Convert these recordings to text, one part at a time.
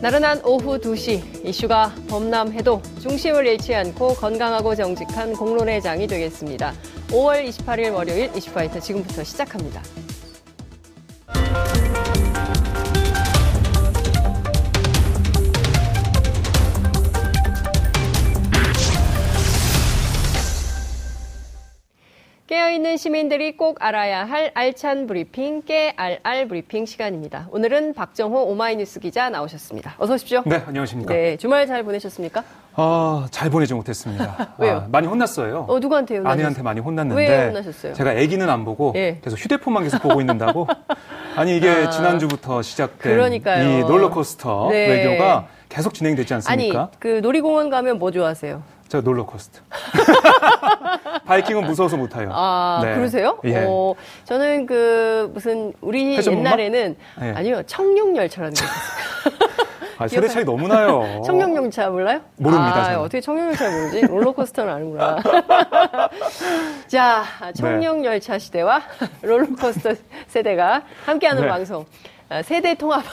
나른한 오후 2시 이슈가 범람해도 중심을 잃지 않고 건강하고 정직한 공론의 장이 되겠습니다. 5월 28일 월요일 이슈파이터 지금부터 시작합니다. 깨어있는 시민들이 꼭 알아야 할 알찬 브리핑, 깨알알 브리핑 시간입니다. 오늘은 박정호 오마이뉴스 기자 나오셨습니다. 어서 오십시오. 네, 안녕하십니까. 네, 주말 잘 보내셨습니까? 아, 잘 보내지 못했습니다. 왜요? 아, 많이 혼났어요. 어, 누구한테 혼나셨어요? 아내한테 많이 혼났는데. 왜 혼나셨어요? 제가 아기는 안 보고 예. 계속 휴대폰만 계속 보고 있는다고. 아니 이게 아, 지난주부터 시작된 그러니까요. 이 롤러코스터 네. 외교가 계속 진행되지 않습니까? 아니, 그 놀이공원 가면 뭐 좋아하세요? 저 롤러코스터. 바이킹은 무서워서 못 타요. 아, 네. 그러세요? 예. 어, 저는 그 무슨 우리? 옛날에는 네. 아니요 청룡 열차라는 게 있었어요. 아, 세대 차이 너무 나요. 청룡열차 몰라요? 모릅니다, 아, 저는. 어떻게 청룡열차 모르지? 롤러코스터는 아는구나. 자, 청룡열차 시대와 롤러코스터 세대가 함께하는 네. 방송. 아, 세대 통합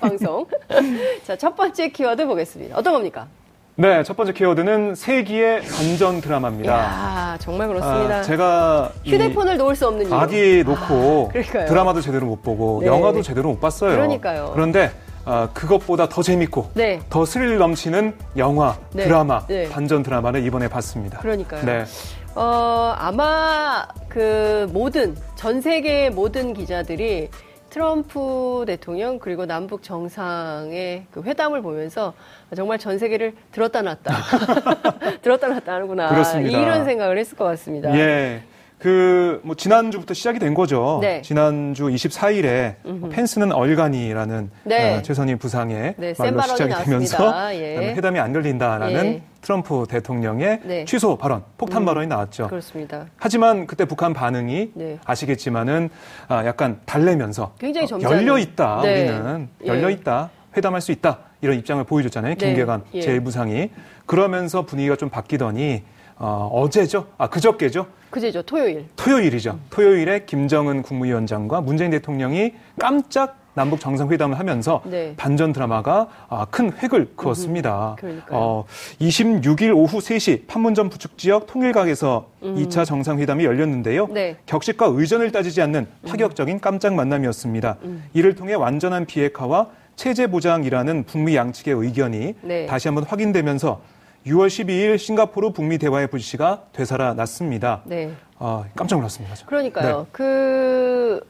방송. 자, 첫 번째 키워드 보겠습니다. 어떤 겁니까? 네, 첫 번째 키워드는 세기의 반전 드라마입니다. 야 정말 그렇습니다. 아, 제가 이 휴대폰을 놓을 수 없는 이유. 아기 놓고 아. 드라마도 제대로 못 보고 네. 영화도 제대로 못 봤어요. 그러니까요. 그런데 아, 그것보다 더 재밌고 네. 더 스릴 넘치는 영화, 네. 드라마, 네. 반전 드라마를 이번에 봤습니다. 그러니까요. 네. 어, 아마 그 모든, 전 세계의 모든 기자들이 트럼프 대통령 그리고 남북 정상의 그 회담을 보면서 정말 전 세계를 들었다 놨다. 들었다 놨다 하는구나. 그렇습니다. 이런 생각을 했을 것 같습니다. 예. 그, 뭐, 지난주부터 시작이 된 거죠. 네. 지난주 24일에 펜스는 얼간이라는 네. 어, 최선희 부상의 네, 센 말로 시작이 되면서 나왔습니다. 예. 회담이 안 열린다라는 예. 트럼프 대통령의 네. 취소 발언, 폭탄 발언이 나왔죠. 그렇습니다. 하지만 그때 북한 반응이 네. 아시겠지만은 아, 약간 달래면서 굉장히 어. 열려 있다 네. 우리는 예. 열려 있다 회담할 수 있다 이런 입장을 보여줬잖아요 네. 김계관 예. 제1부상이 그러면서 분위기가 좀 바뀌더니 어, 어제죠 아 그저께죠 그제죠, 토요일. 토요일이죠 토요일에 김정은 국무위원장과 문재인 대통령이 깜짝 남북 정상회담을 하면서 네. 반전 드라마가 아, 큰 획을 그었습니다. 그러니까요. 어, 26일 오후 3시 판문점 부축 지역 통일각에서 2차 정상회담이 열렸는데요. 음. 네. 격식과 의전을 따지지 않는 파격적인 깜짝 만남이었습니다. 음. 이를 통해 완전한 비핵화와 체제 보장이라는 북미 양측의 의견이 네. 다시 한번 확인되면서 6월 12일 싱가포르 북미 대화의 불씨가 되살아났습니다. 네. 어, 깜짝 놀랐습니다. 저. 그러니까요. 네. 그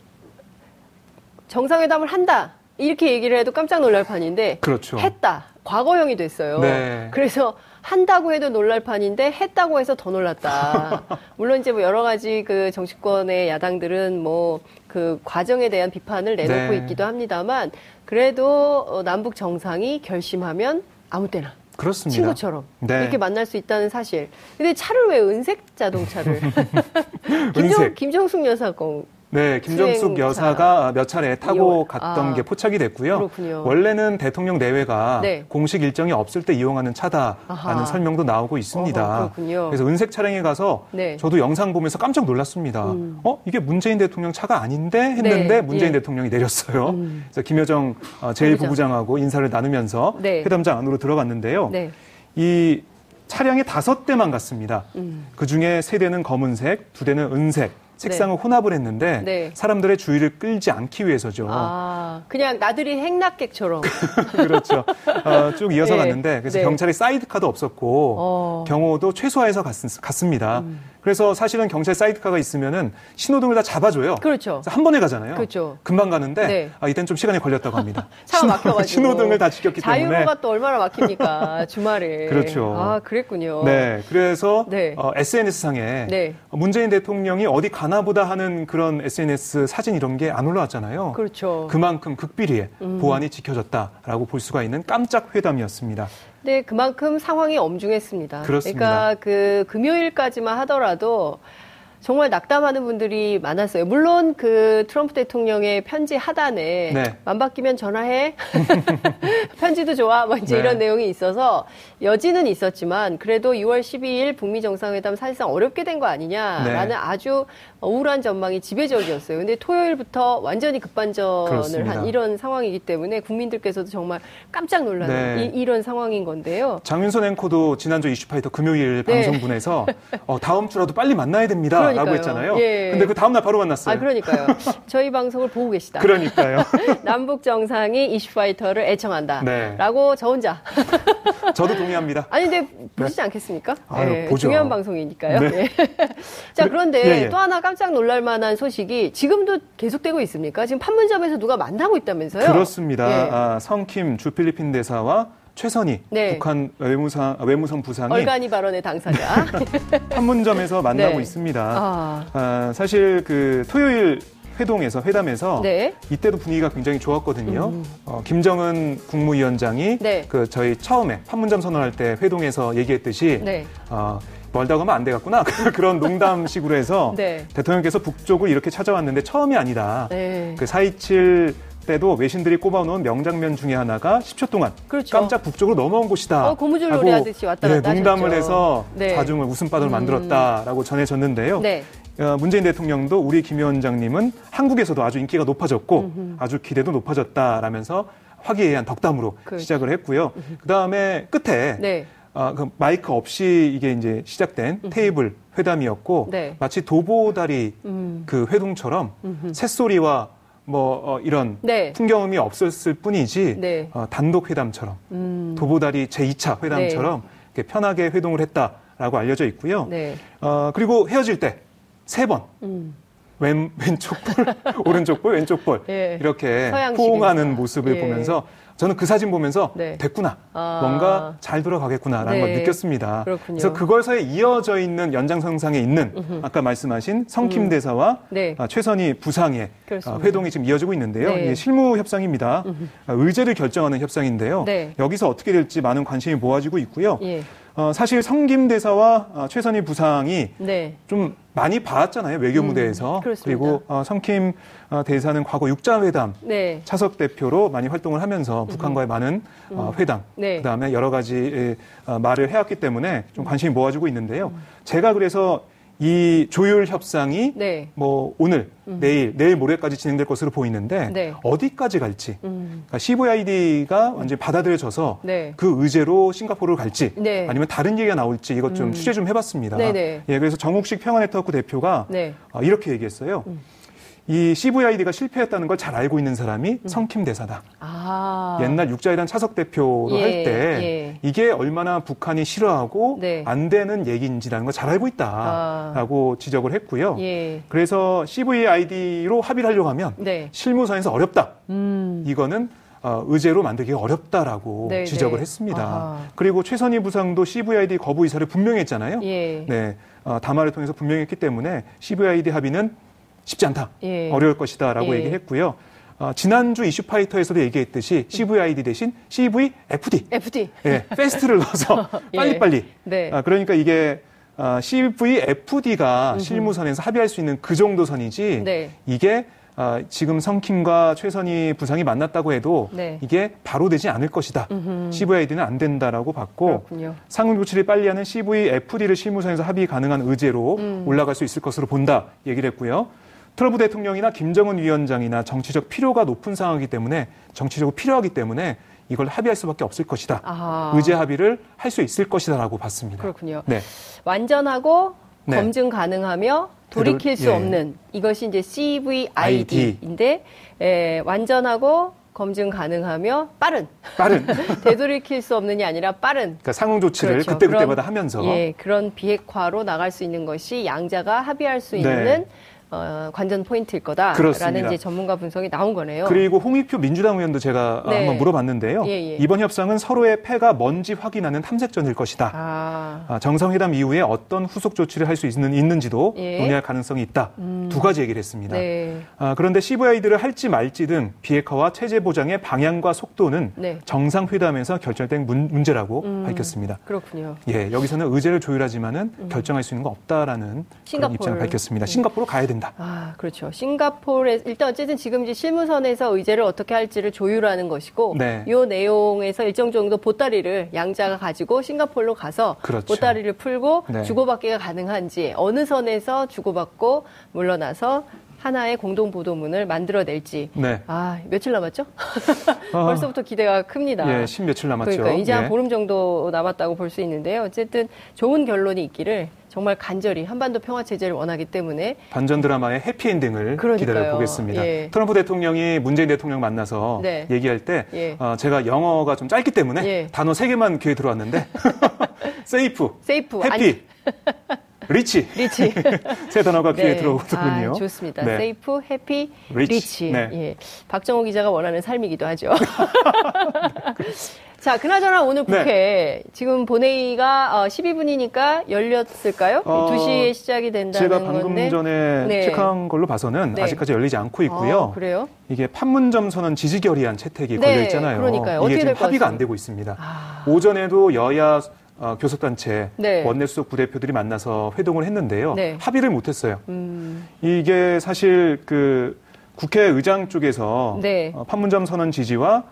정상회담을 한다 이렇게 얘기를 해도 깜짝 놀랄 판인데 그렇죠. 했다 과거형이 됐어요. 네. 그래서 한다고 해도 놀랄 판인데 했다고 해서 더 놀랐다. 물론 이제 뭐 여러 가지 그 정치권의 야당들은 뭐 그 과정에 대한 비판을 내놓고 네. 있기도 합니다만 그래도 어, 남북 정상이 결심하면 아무 때나 그렇습니다. 친구처럼 네. 이렇게 만날 수 있다는 사실. 근데 차를 왜 은색 자동차를? 김정, 은색. 김정숙 여사 거. 네, 김정숙. 여사가 몇 차례 타고 이용. 갔던 아, 게 포착이 됐고요. 그렇군요. 원래는 대통령 내외가 네. 공식 일정이 없을 때 이용하는 차다라는 아하. 설명도 나오고 있습니다. 어허, 그렇군요. 그래서 은색 차량에 가서 네. 저도 영상 보면서 깜짝 놀랐습니다. 음. 어, 이게 문재인 대통령 차가 아닌데 했는데 네, 문재인 예. 대통령이 내렸어요. 음. 그래서 김여정 어, 제1부부장하고 인사를 나누면서 네. 회담장 안으로 들어갔는데요. 네. 이 차량에 다섯 대만 갔습니다. 음. 그 중에 세 대는 검은색, 두 대는 은색, 색상을 혼합을 했는데 네. 사람들의 주의를 끌지 않기 위해서죠. 아, 그냥 나들이 행락객처럼. 그렇죠. 어, 쭉 이어서 네. 갔는데 그래서 네. 경찰이 사이드카도 없었고 어. 경호도 최소화해서 갔, 습니다 그래서 사실은 경찰 사이드카가 있으면은 신호등을 다 잡아줘요. 그렇죠. 한 번에 가잖아요. 그렇죠. 금방 가는데 네. 아, 이때는 좀 시간이 걸렸다고 합니다. 차가 막혀가지고. 신호등을 다 지켰기 때문에. 자유로가 또 얼마나 막힙니까, 주말에. 그렇죠. 아, 그랬군요. 네, 그래서 네. SNS 상에 네. 문재인 대통령이 어디 가나보다 하는 그런 SNS 사진 이런 게 안 올라왔잖아요. 그렇죠. 음. 그만큼 극비리에 보안이 지켜졌다라고 볼 수가 있는 깜짝 회담이었습니다. 네, 그만큼 상황이 엄중했습니다. 그렇습니다. 러니까 그 금요일까지만 하더라도 정말 낙담하는 분들이 많았어요. 물론 그 트럼프 대통령의 편지 하단에 네. 맘 바뀌면 전화해. 편지도 좋아. 뭐 이제 네. 이런 내용이 있어서 여지는 있었지만 그래도 6월 12일 북미 정상회담 사실상 어렵게 된 거 아니냐라는 네. 아주 우울한 전망이 지배적이었어요. 근데 토요일부터 완전히 급반전을 그렇습니다. 한 이런 상황이기 때문에 국민들께서도 정말 깜짝 놀라는 네. 이, 이런 상황인 건데요. 장윤선 앵커도 지난주 이슈파이터 금요일 네. 방송분에서 어, 다음 주라도 빨리 만나야 됩니다라고 그러니까요. 했잖아요. 예. 근데 그 다음 날 바로 만났어요. 아, 그러니까요. 저희 방송을 보고 계시다. 그러니까요. 남북 정상이 이슈파이터를 애청한다. 네. 라고 저 혼자. 저도 동의합니다. 아니, 근데 보시지 않겠습니까? 네. 아유, 예, 보죠. 중요한 방송이니까요. 네. 예. 자, 그런데 예, 예. 또 하나 깜짝 놀랄 만한 소식이 지금도 계속되고 있습니까? 지금 판문점에서 누가 만나고 있다면서요? 그렇습니다. 예. 아, 성킴 주 필리핀 대사와 최선희 네. 북한 외무상, 외무성 부상이 얼간이 발언의 당사자. 판문점에서 만나고 네. 있습니다. 아, 아, 사실 그 토요일 회동에서 회담에서 네. 이때도 분위기가 굉장히 좋았거든요. 어, 김정은 국무위원장이 음. 네. 그 저희 처음에 판문점 선언할 때 회동에서 얘기했듯이 네. 어, 멀다고 하면 안 되겠구나 그런 농담식으로 해서 네. 대통령께서 북쪽을 이렇게 찾아왔는데 처음이 아니다. 네. 그4.27 때도 외신들이 꼽아놓은 명장면 중에 하나가 10초 동안 그렇죠. 깜짝 북쪽으로 넘어온 곳이다. 어, 고무줄 노래하듯이 왔다 네, 갔다 농담을 하셨죠. 해서 네. 자중을 웃음바다로 만들었다라고 전해졌는데요. 네. 어, 문재인 대통령도 우리 김 위원장님은 한국에서도 아주 인기가 높아졌고 아주 기대도 높아졌다라면서 화기애애한 덕담으로 그렇죠. 시작을 했고요. 그 다음에 끝에 네. 어, 그 마이크 없이 이게 이제 시작된 테이블 회담이었고 네. 마치 도보다리 음. 그 회동처럼 새소리와 뭐 어, 이런 네. 풍경음이 없었을 뿐이지 네. 어, 단독 회담처럼 음. 도보다리 제2차 회담처럼 이렇게 편하게 회동을 했다라고 알려져 있고요. 네. 어, 그리고 헤어질 때 세번 음. 왼, 왼쪽 볼, 오른쪽 볼, 왼쪽 볼 예. 이렇게. 포옹하는 모습을 예. 보면서 저는 그 사진 보면서 네. 됐구나 아. 뭔가 잘 돌아가겠구나라는 네. 걸 느꼈습니다. 그렇군요. 래서 그것에 이어져 있는 연장선상에 있는 아까 말씀하신 성킴 대사와 네. 아, 최선희 부상의. 아, 회동이 지금 이어지고 있는데요. 네. 이게 실무 협상입니다. 아, 의제를 결정하는 협상인데요. 네. 여기서 어떻게 될지 많은 관심이 모아지고 있고요. 예. 어, 사실 성김 대사와 아, 최선희 부상이 네. 좀 많이 봐왔잖아요 외교 무대에서 음. 그리고 어, 성킴 어, 대사는 과거 육자회담 네. 차석 대표로 많이 활동을 하면서 북한과의 많은 어, 회담 네. 그다음에 여러 가지 어, 말을 해왔기 때문에 좀 관심이 모아지고 있는데요. 음. 제가 그래서 이 조율 협상이 네. 뭐 오늘, 내일, 내일 모레까지 진행될 것으로 보이는데 네. 어디까지 갈지 음. 그러니까 CVID가 완전히 받아들여져서 네. 그 의제로 싱가포르를 갈지 네. 아니면 다른 얘기가 나올지 이것 좀 취재 좀 해봤습니다. 네네. 예, 그래서 정욱식 평화네트워크 대표가 네. 어, 이렇게 얘기했어요. 이 CVID가 실패했다는 걸 잘 알고 있는 사람이 성킴 대사다. 아. 옛날 육자회단 차석 대표로 예, 할때 예. 이게 얼마나 북한이 싫어하고 네. 안 되는 얘기인지라는 걸 잘 알고 있다라고 지적을 했고요. 아. 예. 그래서 CVID로 합의를 하려고 하면 네. 실무선에서 어렵다. 음. 이거는 어, 의제로 만들기가 어렵다라고 네, 지적을 네. 했습니다. 아하. 그리고 최선희 부상도 CVID 거부 의사를 분명히 했잖아요. 예. 네, 어, 담화를 통해서 분명히 했기 때문에 CVID 합의는 쉽지 않다, 예. 어려울 것이다라고 예. 얘기했고요. 어, 지난주 이슈파이터에서도 얘기했듯이 CVID 대신 CVFD, FD. 예, 패스트를 넣어서 예. 빨리빨리. 네. 아, 그러니까 이게 아, CVFD가 실무선에서 합의할 수 있는 그 정도 선이지 네. 이게 아, 지금 성킴과 최선희 부상이 만났다고 해도 네. 이게 바로 되지 않을 것이다. CVID는 안 된다라고 봤고. 상응 조치를 빨리 하는 CVFD를 실무선에서 합의 가능한 의제로 음. 올라갈 수 있을 것으로 본다 얘기를 했고요. 트럼프 대통령이나 김정은 위원장이나 정치적 필요가 높은 상황이기 때문에 정치적으로 필요하기 때문에 이걸 합의할 수밖에 없을 것이다. 아. 의제 합의를 할 수 있을 것이다라고 봤습니다. 그렇군요. 네. 완전하고 네. 검증 가능하며 돌이킬 수 예. 없는 이것이 이제 CVID인데 에, 완전하고 검증 가능하며 빠른 빠른 되돌이킬 수 없는이 아니라 빠른 그러니까 상응 조치를 그렇죠. 그때 그때마다 그런- 하면서 예, 그런 비핵화로 나갈 수 있는 것이 양자가 합의할 수 네. 있는 어, 관전 포인트일 거다라는 그렇습니다. 이제 전문가 분석이 나온 거네요. 그리고 홍익표 민주당 의원도 제가 네. 한번 물어봤는데요. 예, 예. 이번 협상은 서로의 패가 뭔지 확인하는 탐색전일 것이다. 아, 아, 정상회담 이후에 어떤 후속 조치를 할 수 있는, 지도 예. 논의할 가능성이 있다. 두 가지 얘기를 했습니다. 네. 아, 그런데 CVID를 할지 말지 등 비핵화와 체제 보장의 방향과 속도는 네. 정상회담에서 결정된 문, 문제라고 음. 밝혔습니다. 그렇군요. 예, 여기서는 의제를 조율하지만은 결정할 수 있는 건 없다라는 그런 음. 싱가포르. 입장을 밝혔습니다. 네. 싱가포르 가야 된다. 아, 그렇죠. 싱가포르에 일단 어쨌든 지금 이제 실무선에서 의제를 어떻게 할지를 조율하는 것이고 네. 이 내용에서 일정 정도 보따리를 양자가 가지고 싱가포르로 가서 그렇죠. 보따리를 풀고 네. 주고받기가 가능한지 어느 선에서 주고받고 물러나서 하나의 공동 보도문을 만들어낼지 네. 아 며칠 남았죠? 아, 벌써부터 기대가 큽니다. 예, 십 며칠 남았죠. 그러니까 이제 한 예. 보름 정도 남았다고 볼 수 있는데요. 어쨌든 좋은 결론이 있기를 정말 간절히 한반도 평화 체제를 원하기 때문에 반전 드라마의 해피엔딩을. 기다려 보겠습니다. 예. 트럼프 대통령이 문재인 대통령 만나서 네. 얘기할 때 예. 어, 제가 영어가 좀 짧기 때문에 예. 단어 세 개만 귀에 들어왔는데 safe, safe happy, rich rich 세 단어가 귀에 네. 들어오거든요. 아, 좋습니다. 네. safe, happy, rich. rich. 네. 예. 박정호 기자가 원하는 삶이기도 하죠. 자, 그나저나 오늘 네. 국회 지금 본회의가 어, 12분이니까 열렸을까요? 어, 2시에 시작이 된다는 제가 방금 건데. 전에 네. 체크한 걸로 봐서는 네. 아직까지 열리지 않고 있고요. 아, 그래요? 이게 판문점 선언 지지 결의안 채택이 네, 걸려 있잖아요. 그러니까요. 이게 어떻게 지금 합의가 안. 되고 있습니다. 아, 오전에도 여야 어, 교섭단체 네. 원내수석 부대표들이 만나서 회동을 했는데요. 네. 합의를 못했어요. 음, 이게 사실 그 국회의장 쪽에서 네. 어, 판문점 선언 지지와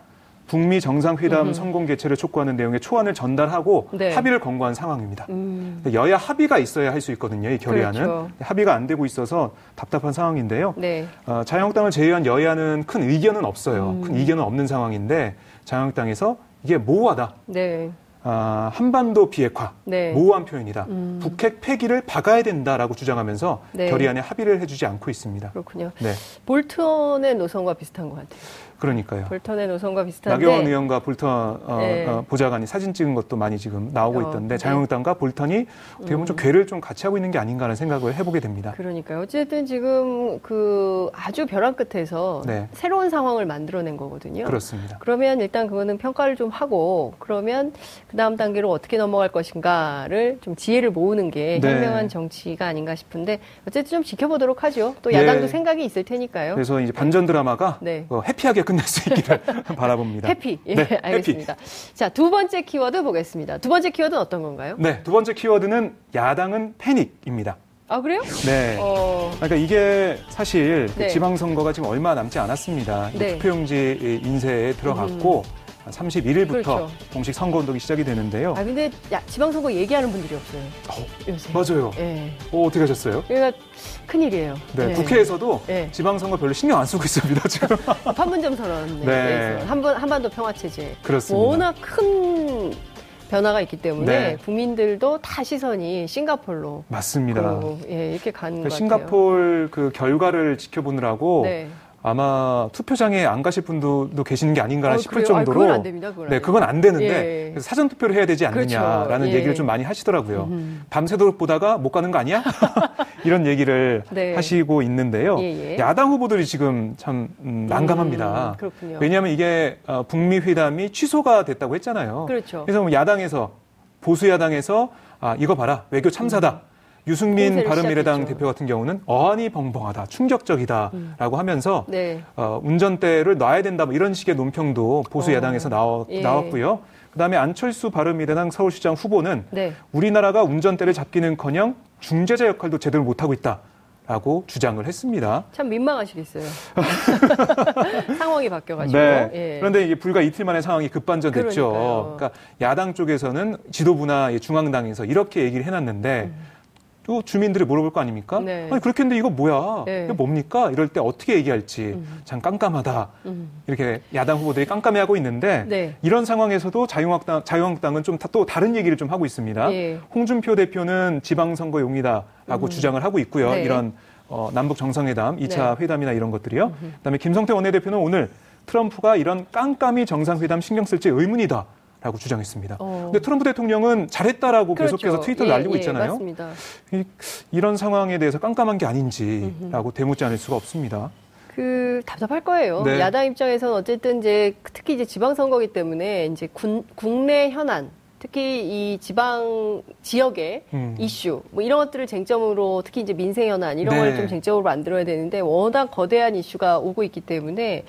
북미 정상회담 음흠. 성공 개최를 촉구하는 내용의 초안을 전달하고 네. 합의를 권고한 상황입니다. 음, 여야 합의가 있어야 할 수 있거든요. 이 결의안은 그렇죠. 합의가 안 되고 있어서 답답한 상황인데요. 네. 어, 자유한국당을 제외한 여야는 큰 의견은 없어요. 음. 큰 이견은 없는 상황인데 자유한국당에서 이게 모호하다. 네. 아, 한반도 비핵화, 네. 모호한 표현이다. 음. 북핵 폐기를 박아야 된다라고 주장하면서 네. 결의안에 합의를 해주지 않고 있습니다. 그렇군요. 네, 볼턴의 노선과 비슷한 것 같아요. 그러니까요. 볼턴의 노선과 비슷한데. 나경원 의원과 볼턴 어, 네. 어, 보좌관이 사진 찍은 것도 많이 지금 나오고 어, 있던데 네. 자유한국당과 볼턴이 어떻게 보면 좀 괴를 좀 같이 하고 있는 게 아닌가라는 생각을 해보게 됩니다. 그러니까요. 어쨌든 지금 그 아주 벼랑 끝에서 네. 새로운 상황을 만들어낸 거거든요. 그렇습니다. 그러면 일단 그거는 평가를 좀 하고 그러면 그 다음 단계로 어떻게 넘어갈 것인가를 좀 지혜를 모으는 게 네. 현명한 정치가 아닌가 싶은데 어쨌든 좀 지켜보도록 하죠. 또 야당도 예. 생각이 있을 테니까요. 그래서 이제 반전 드라마가 네. 어, 해피하게 끝날 수 있기를 바라봅니다. 해피. 예, 네, 알겠습니다. 자, 두 번째 키워드 보겠습니다. 두 번째 키워드는 어떤 건가요? 네, 두 번째 키워드는 야당은 패닉입니다. 아, 그래요? 네. 어, 그러니까 이게 사실 그 네. 지방선거가 지금 얼마 남지 않았습니다. 네. 음. 투표용지 인쇄에 들어갔고 31일부터 그렇죠. 공식 선거운동이 시작이 되는데요. 아, 근데 야, 지방선거 얘기하는 분들이 없어요. 어, 요새. 맞아요. 예. 어, 어떻게 하셨어요? 그러니까 큰일이에요. 네, 예. 국회에서도 네. 지방선거 별로 신경 안 쓰고 있습니다, 지금. 판문점 선언 네. 네. 한번 한반도 평화 체제 그렇습니다. 워낙 큰 변화가 있기 때문에 네. 국민들도 다 시선이 싱가폴로 맞습니다. 그, 예, 이렇게 가는 그. 싱가폴 그 결과를 지켜보느라고 네. 아마 투표장에 안 가실 분들도 계시는 게 아닌가 어, 싶을 그래요? 아, 정도로 그건 안 됩니다. 그건 네. 그건 안 되는데 예. 그래서 사전 투표를 해야 되지 않느냐라는 그렇죠. 예. 얘기를 좀 많이 하시더라고요. 음. 밤새도록 보다가 못 가는 거 아니야? 이런 얘기를 네. 하시고 있는데요. 예, 예. 야당 후보들이 지금 참 음, 난감합니다. 음, 그렇군요. 왜냐하면 이게 어, 북미 회담이 취소가 됐다고 했잖아요. 그렇죠. 그래서 뭐 야당에서 보수 야당에서 아 이거 봐라 외교 참사다. 유승민 음. 바른미래당. 대표 같은 경우는 어안이 벙벙하다, 충격적이다라고 하면서 네. 어, 운전대를 놔야 된다 뭐 이런 식의 논평도 보수 어, 야당에서 나와, 예. 나왔고요. 그다음에 안철수 바른미래당 서울시장 후보는 네. 우리나라가 운전대를 잡기는커녕 중재자 역할도 제대로 못하고 있다 라고 주장을 했습니다. 참 민망하시겠어요. 상황이 바뀌어가지고. 네. 예. 그런데 이게 불과 이틀 만에 상황이 급반전됐죠. 그러니까요. 그러니까 야당 쪽에서는 지도부나 이 중앙당에서 이렇게 얘기를 해놨는데 음. 또 주민들이 물어볼 거 아닙니까? 네. 아니 그렇게 했는데 이거 뭐야? 네. 이거 뭡니까? 이럴 때 어떻게 얘기할지 참 깜깜하다. 음. 이렇게 야당 후보들이 깜깜해하고 있는데 네. 이런 상황에서도 자유한국당 자유한국당은 좀 또 다른 얘기를 좀 하고 있습니다. 예. 홍준표 대표는 지방선거 용이다라고 주장을 하고 있고요. 네. 이런 어, 남북 정상회담, 2차 네. 회담이나 이런 것들이요. 그다음에 김성태 원내대표는 오늘 트럼프가 이런 깜깜이 정상회담 신경 쓸지 의문이다. 라고 주장했습니다. 어. 근데 트럼프 대통령은 잘했다라고 계속해서 트위터를 예, 날리고 예, 있잖아요. 맞습니다. 이, 이런 상황에 대해서 깜깜한 게 아닌지라고 되묻지 않을 수가 없습니다. 그 답답할 거예요. 네. 야당 입장에서는 어쨌든 이제 특히 이제 지방선거기 때문에 이제 군, 국내 현안 특히 이 지방 지역의 음. 이슈 뭐 이런 것들을 쟁점으로 특히 이제 민생 현안 이런 네. 걸좀 쟁점으로 만들어야 되는데 워낙 거대한 이슈가 오고 있기 때문에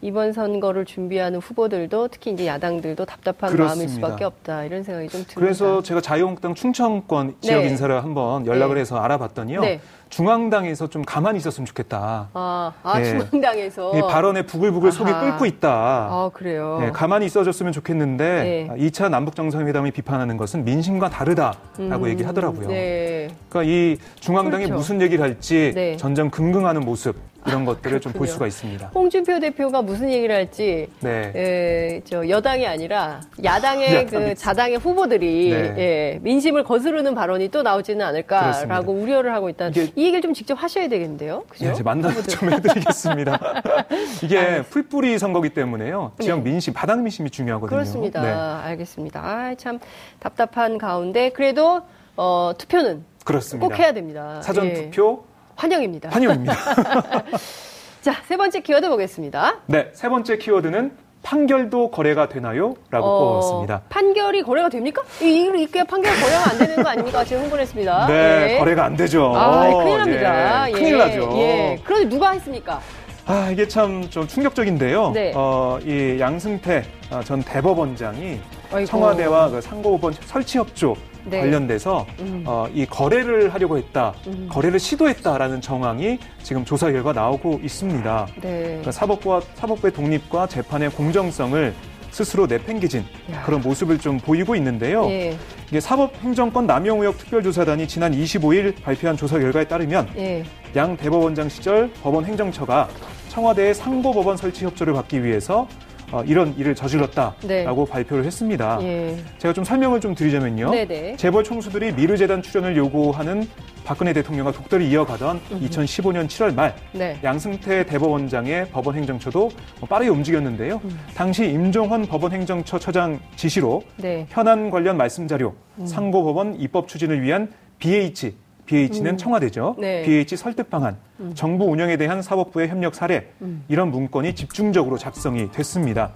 이번 선거를 준비하는 후보들도 특히 이제 야당들도 답답한 마음일 그렇습니다. 수밖에 없다 이런 생각이 좀 듭니다. 그래서 제가 자유한국당 충청권 지역 네. 인사를 한번 연락을 네. 해서 알아봤더니요. 네. 중앙당에서 좀 가만히 있었으면 좋겠다. 아, 아 예. 중앙당에서 이 발언에 부글부글 속이 아하. 끓고 있다. 아 그래요. 네, 가만히 있어줬으면 좋겠는데 네. 2차 남북 정상회담이 비판하는 것은 민심과 다르다라고 음, 얘기를 하더라고요. 네. 그러니까 이 중앙당이 그렇죠. 무슨 얘기를 할지 네. 전전 긍긍하는 모습 이런 것들을 좀 볼. 수가 있습니다. 홍준표 대표가 무슨 얘기를 할지 네. 에, 저 여당이 아니라 야당의 그 자당의 후보들이 네. 예, 민심을 거스르는 발언이 또 나오지는 않을까라고 그렇습니다. 우려를 하고 있다. 이게- 이 얘기를 좀 직접 하셔야 되겠는데요, 그죠? 네, 만나서 좀 해드리겠습니다. 이게 풀뿌리 선거기 때문에요. 지역 네. 민심, 바닥 민심이 중요하거든요. 그렇습니다. 네, 알겠습니다. 아, 참 답답한 가운데 그래도 어, 투표는 그렇습니다. 꼭 해야 됩니다. 사전 예, 투표 환영입니다. 환영입니다. 자, 세 번째 키워드 보겠습니다. 네, 세 번째 키워드는 판결도 거래가 되나요? 라고 어, 뽑았습니다. 판결이 거래가 됩니까? 이- 이게 판결 거래가 안 되는 거 아닙니까? 지금 흥분했습니다. 네, 예. 거래가 안 되죠. 아, 큰일 납니다. 예, 큰일 나죠. 예. 그런데 누가 했습니까? 아, 이게 참 좀 충격적인데요. 네. 어, 이 양승태 아, 전 대법원장이 아이고. 청와대와 그 상고법원 설치협조 네. 관련돼서 음. 어, 이 거래를 하려고 했다, 음. 거래를 시도했다라는 정황이 지금 조사 결과 나오고 있습니다. 네. 그러니까 사법부와 사법부의 독립과 재판의 공정성을 스스로 내팽개진 야. 그런 모습을 좀 보이고 있는데요. 예. 이게 사법행정권 남용 의혹 특별조사단이 지난 25일 발표한 조사 결과에 따르면 예. 양 대법원장 시절 법원 행정처가 청와대의 상고법원 설치 협조를 받기 위해서 어, 이런 일을 저질렀다라고 네. 발표를 했습니다. 예. 제가 좀 설명을 좀 드리자면요. 네네. 재벌 총수들이 미르재단 출연을 요구하는 박근혜 대통령과 독도를 이어가던 2015년 7월 말 네. 양승태 대법원장의 법원 행정처도 빠르게 움직였는데요. 음. 당시 임종헌 법원 행정처 처장 지시로 네. 현안 관련 말씀 자료, 음. 상고법원 입법 추진을 위한 BH, BH는 청와대죠. 네. BH 설득 방안, 정부 운영에 대한 사법부의 협력 사례 음. 이런 문건이 집중적으로 작성이 됐습니다.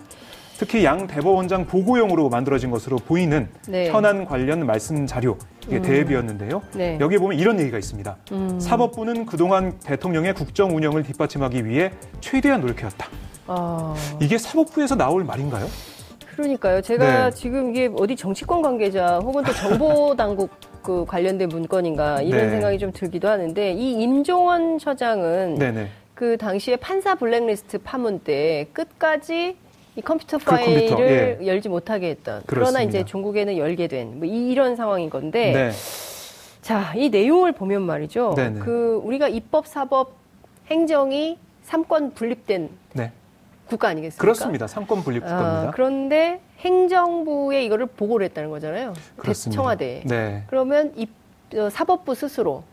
특히 양 대법원장 보고용으로 만들어진 것으로 보이는 네. 현안 관련 말씀 자료 이게 대비였는데요. 네. 여기에 보면 이런 얘기가 있습니다. 음. 사법부는 그동안 대통령의 국정 운영을 뒷받침하기 위해 최대한 노력해왔다. 아. 이게 사법부에서 나올 말인가요? 그러니까요. 제가 네. 지금 이게 어디 정치권 관계자 혹은 또 정보 당국 그 관련된 문건인가 이런 네. 생각이 좀 들기도 하는데 이 임종원 처장은 네네. 그 당시에 판사 블랙리스트 파문 때 끝까지 이 컴퓨터 그 파일을 컴퓨터, 열지 못하게 했던 그러나 그렇습니다. 이제 종국에는 열게 된 뭐 이런 상황인 건데 네. 자, 이 내용을 보면 말이죠. 네네. 그 우리가 입법, 사법, 행정이 삼권 분립된 네. 국가 아니겠습니까? 그렇습니다. 삼권 분립 국가입니다. 아, 그런데 행정부에 이거를 보고를 했다는 거잖아요. 대- 그렇습니다. 청와대에. 네. 그러면 입, 어, 사법부 스스로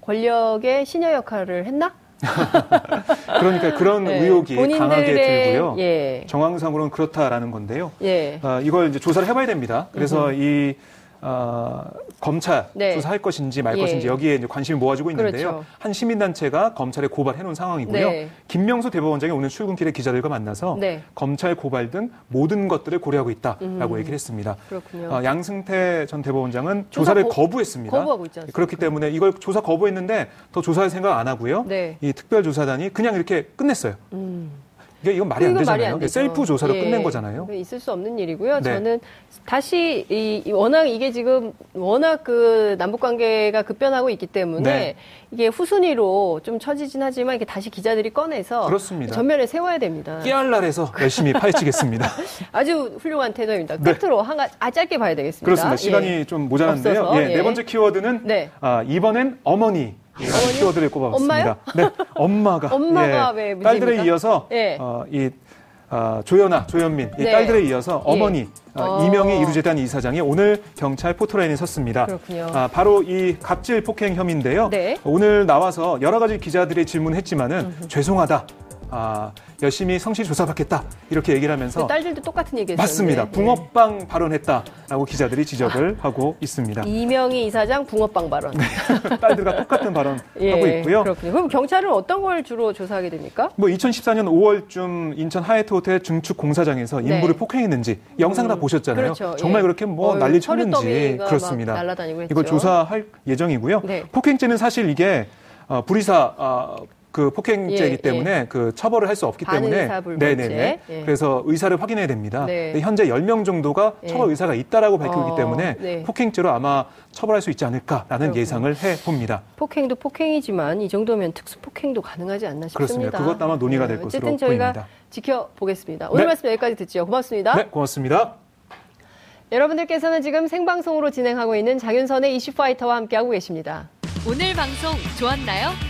권력의 시녀 역할을 했나? 그러니까 그런 네. 의혹이 강하게 들고요. 예. 정황상으로는 그렇다라는 건데요. 예. 아, 이걸 이제 조사를 해봐야 됩니다. 그래서 이 어, 검찰 네. 수사할 것인지 말 예. 것인지 여기에 이제 관심이 모아지고 있는데요. 그렇죠. 한 시민단체가 검찰에 고발해 놓은 상황이고요. 네. 김명수 대법원장이 오늘 출근길에 기자들과 만나서 네. 검찰 고발 등 모든 것들을 고려하고 있다라고 얘기를 했습니다. 그렇군요. 어, 양승태 전 대법원장은 조사 조사 를 거- 거부했습니다. 거부하고 있지 않습니까? 그렇기 때문에 이걸 조사 거부했는데 더 조사할 생각 안 하고요. 네. 이 특별조사단이 그냥 이렇게 끝냈어요. 음. 이게 이건 말이 안 말이 되잖아요. 안 되죠. 셀프 조사로 예. 끝낸 거잖아요. 있을 수 없는 일이고요. 네. 저는 다시 이, 이 워낙 이게 지금 워낙 그 남북 관계가 급변하고 있기 때문에 네. 이게 후순위로 좀 처지진 하지만 이게 다시 기자들이 꺼내서 그렇습니다. 전면에 세워야 됩니다. 깨알날에서 열심히 파헤치겠습니다. 아주 훌륭한 태도입니다. 네. 끝으로 한 가, 아 짧게 봐야 되겠습니다. 그렇습니다. 시간이 예. 좀 모자란데요. 예, 예. 네 번째 키워드는 네. 아, 이번엔 어머니. 어머니요? 키워드를 꼽아봤습니다. 네, 엄마가. 엄마가 예, 왜? 딸들에 이어서 예. 어, 이 아, 조연아, 조현민 이 네. 딸들에 이어서 어머니 어, 어. 이명희 이루재단 이사장이 오늘 경찰 포토라인에 섰습니다. 그렇군요. 아, 바로 이 갑질 폭행 혐의인데요. 네. 오늘 나와서 여러 가지 기자들의 질문했지만은 죄송하다. 아, 열심히 성실 조사받겠다. 이렇게 얘기를 하면서 그 딸들도 똑같은 얘기했었는데. 맞습니다. 예. 붕어빵 발언했다라고 기자들이 지적을 하고 있습니다. 이명희 이사장 붕어빵 발언. 딸들과 똑같은 발언 예, 하고 있고요. 그렇군요. 그럼 경찰은 어떤 걸 주로 조사하게 됩니까? 뭐 2014년 5월쯤 인천 하얏트 호텔 증축 공사장에서 네. 인부를 폭행했는지 영상 다 보셨잖아요. 그렇죠. 정말 예. 그렇게 뭐 어휴, 난리 쳤는지 그렇습니다. 막 날아다니고 했죠. 이걸 조사할 예정이고요. 네. 폭행죄는 사실 이게 어, 불의사 아, 그 폭행죄이기 예, 때문에 그 처벌을 할 수 없기 때문에. 네네네. 예. 그래서 의사를 확인해야 됩니다. 네. 현재 10명 정도가 예. 처벌 의사가 있다라고 밝히고 어, 있기 때문에 네. 폭행죄로 아마 처벌할 수 있지 않을까라는 그렇군요. 예상을 해 봅니다. 폭행도 폭행이지만 이 정도면 특수 폭행도 가능하지 않나 싶습니다. 그렇습니다. 그것도 아마 논의가 될 네, 것으로 어쨌든 저희가 보입니다. 지켜보겠습니다. 오늘 네. 말씀 여기까지 듣죠. 고맙습니다. 네, 고맙습니다. 여러분들께서는 지금 생방송으로 진행하고 있는 장윤선의 이슈파이터와 함께하고 계십니다. 오늘 방송 좋았나요?